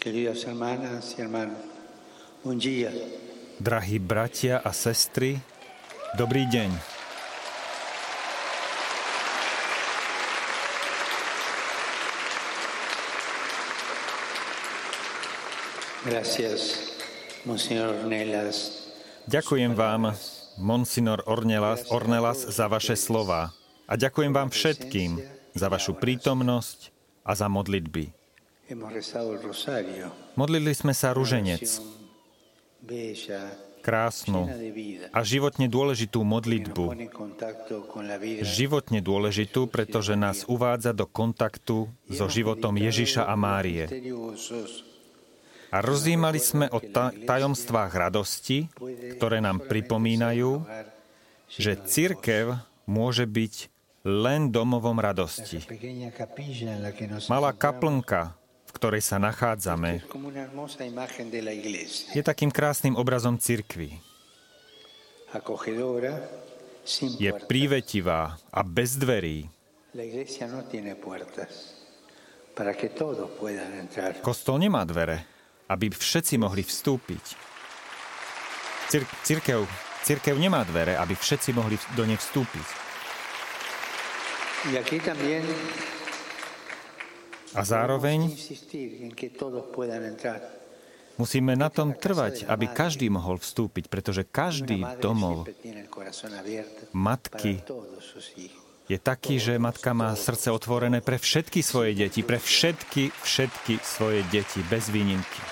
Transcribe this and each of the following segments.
Queridas hermanas y hermanos, buen día. Drahí bratia a sestry, dobrý deň. Gracias, Monseñor Ornelas. Ďakujem vám, Monsignor Ornelas, Ornelas, za vaše slova. A ďakujem vám všetkým za vašu prítomnosť a za modlitby. Modlili sme sa ruženec, krásnu a životne dôležitú modlitbu. Životne dôležitú, pretože nás uvádza do kontaktu so životom Ježiša a Márie. A rozímali sme o ta- tajomstvách radosti, ktoré nám pripomínajú, že církev môže byť len domovom radosti. Malá kaplnka, v ktorej sa nachádzame, je takým krásnym obrazom cirkvy. Je prívetivá a bez dverí. No. Kostol nemá dvere, aby všetci mohli vstúpiť. Cir- církev, církev nemá dvere, aby všetci mohli do nej vstúpiť. A zároveň musíme na tom trvať, aby každý mohol vstúpiť, pretože každý domov matky je taký, že matka má srdce otvorené pre všetky svoje deti, pre všetky, všetky svoje deti, bez výnimky.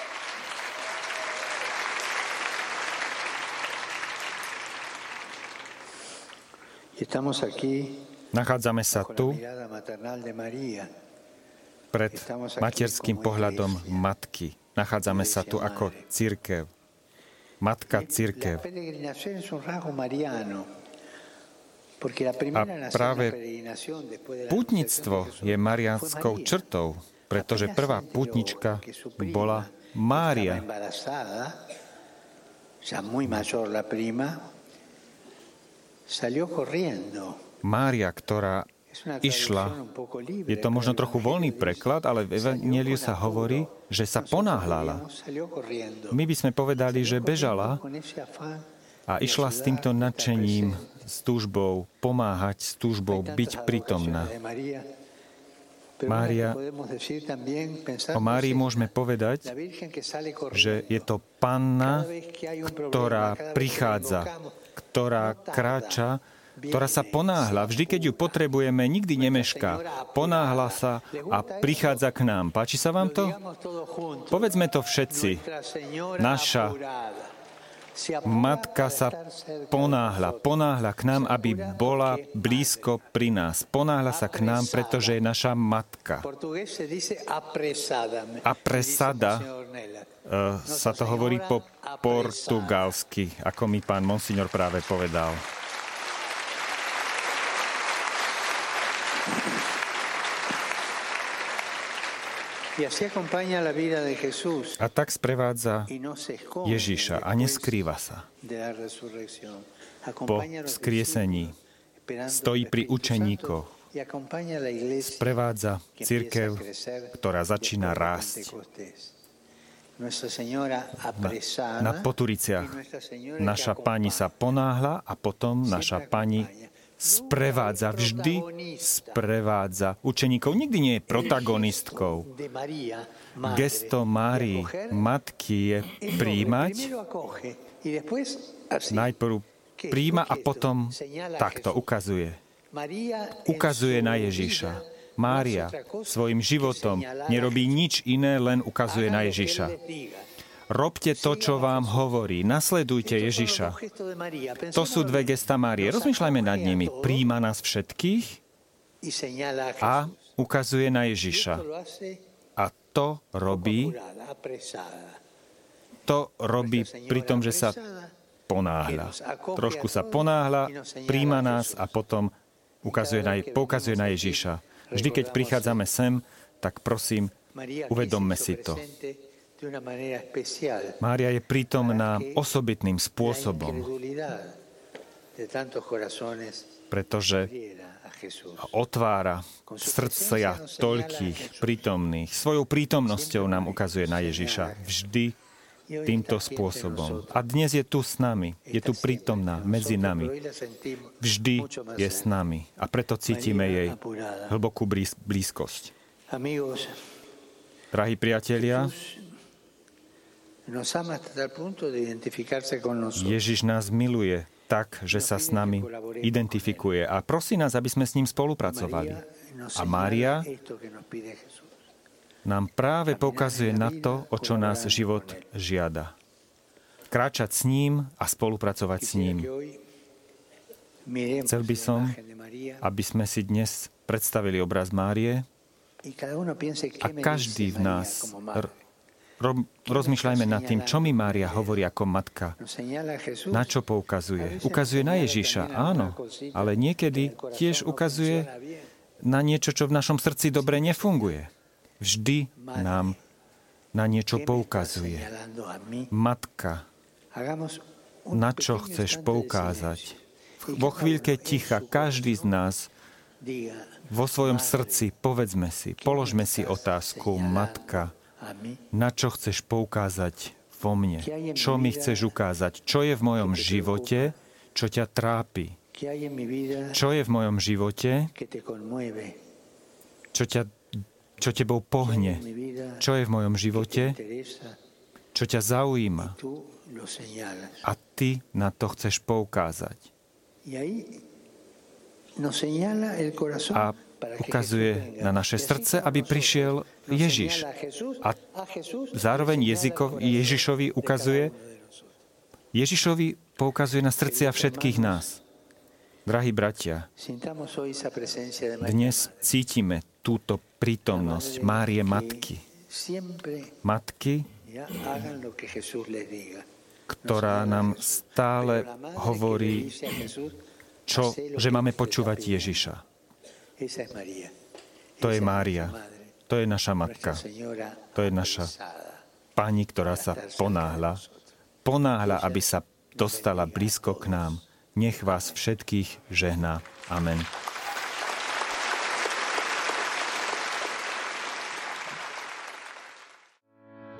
Nachádzame sa tu pred materským pohľadom matky. Nachádzame sa tu ako církev. Matka církev. nación, práve Pútnictvo je marianskou črtou, pretože prvá pútnička prima bola Mária. Mária, ktorá išla, je to možno trochu voľný preklad, ale v Evangeliu sa hovorí, že sa ponáhľala. My by sme povedali, že bežala a išla s týmto nadšením, s túžbou pomáhať, s túžbou byť prítomná. Mária- O Márii môžeme povedať, že je to panna, ktorá prichádza, ktorá no kráča, ktorá sa viene, ponáhľa. Vždy, keď ju potrebujeme, nikdy nemešká. Ponáhľa sa a prichádza k nám. Páči sa vám to? Povedzme to všetci. Naša Matka sa nosotros. ponáhľa k nám, aby bola blízko pri nás. Ponáhľa sa k nám, pretože je naša matka. Monseñor Ornella. Uh, sa to hovorí po portugalsky, ako mi pán Monsignor práve povedal. A tak sprevádza no Ježiša a neskrýva sa. Po vzkriesení stojí pri učeníkoch. Sprevádza církev, ktorá začína rásť. Na, na poturiciach naša pani sa ponáhľa a potom naša pani. Sprevádza, vždy sprevádza učeníkov. Nikdy nie je protagonistkou. Gesto Márii, matky, je príjmať, najprv príjma a potom takto ukazuje. Ukazuje na Ježiša. Mária svojim životom nerobí nič iné, len ukazuje na Ježiša. Robte to, čo vám hovorí. Nasledujte Ježiša. To sú dve gesta Márie. Rozmýšľajme nad nimi. Príjma nás všetkých a ukazuje na Ježiša. A to robí, to robí pri tom, že sa ponáhľa. Trošku sa ponáhľa, príjma nás a potom ukazuje na, poukazuje na Ježiša. Vždy, keď prichádzame sem, tak prosím, uvedomme si to. Mária je prítomná osobitným spôsobom. pretože otvára srdcia toľkých prítomných. Svojou prítomnosťou nám ukazuje na Ježiša vždy týmto spôsobom. A dnes je tu s nami, je tu prítomná medzi nami. Vždy je s nami a preto cítime jej hlbokú blízkosť. Drahí priatelia, Ježiš nás miluje tak, že sa s nami identifikuje. a prosí nás, aby sme s ním spolupracovali. A Mária nám práve pokazuje na to, o čo nás život žiada. Kráčať s ním a spolupracovať s ním. Chcel by som, aby sme si dnes predstavili obraz Márie a každý v nás rozmýšľajme nad tým, čo mi Mária hovorí ako matka. Na čo poukazuje? Ukazuje na Ježiša, áno, ale niekedy tiež ukazuje na niečo, čo v našom srdci dobre nefunguje. Vždy nám na niečo poukazuje. Matka, na čo chceš poukázať? Vo chvíľke ticha každý z nás vo svojom srdci povedzme si, položme si otázku, matka, na čo chceš poukázať vo mne? Čo mi chceš ukázať? Čo je v mojom živote, čo ťa trápi? Čo je v mojom živote, čo, ťa, čo tebou pohne? Čo je v mojom živote, čo ťa zaujíma? A ty na to chceš poukázať. A ukazuje na naše srdce, aby prišiel Ježiš. A zároveň jezykov, Ježišovi ukazuje, Ježišovi poukazuje na srdcia všetkých nás. Drahí bratia, dnes cítime túto prítomnosť Márie Matky. Matky, ktorá nám stále hovorí, čo, že máme počúvať Ježiša. To je Mária. To je naša matka. To je naša pani, ktorá sa ponáhla. Ponáhla, aby sa dostala blízko k nám. Nech vás všetkých žehná. Amen.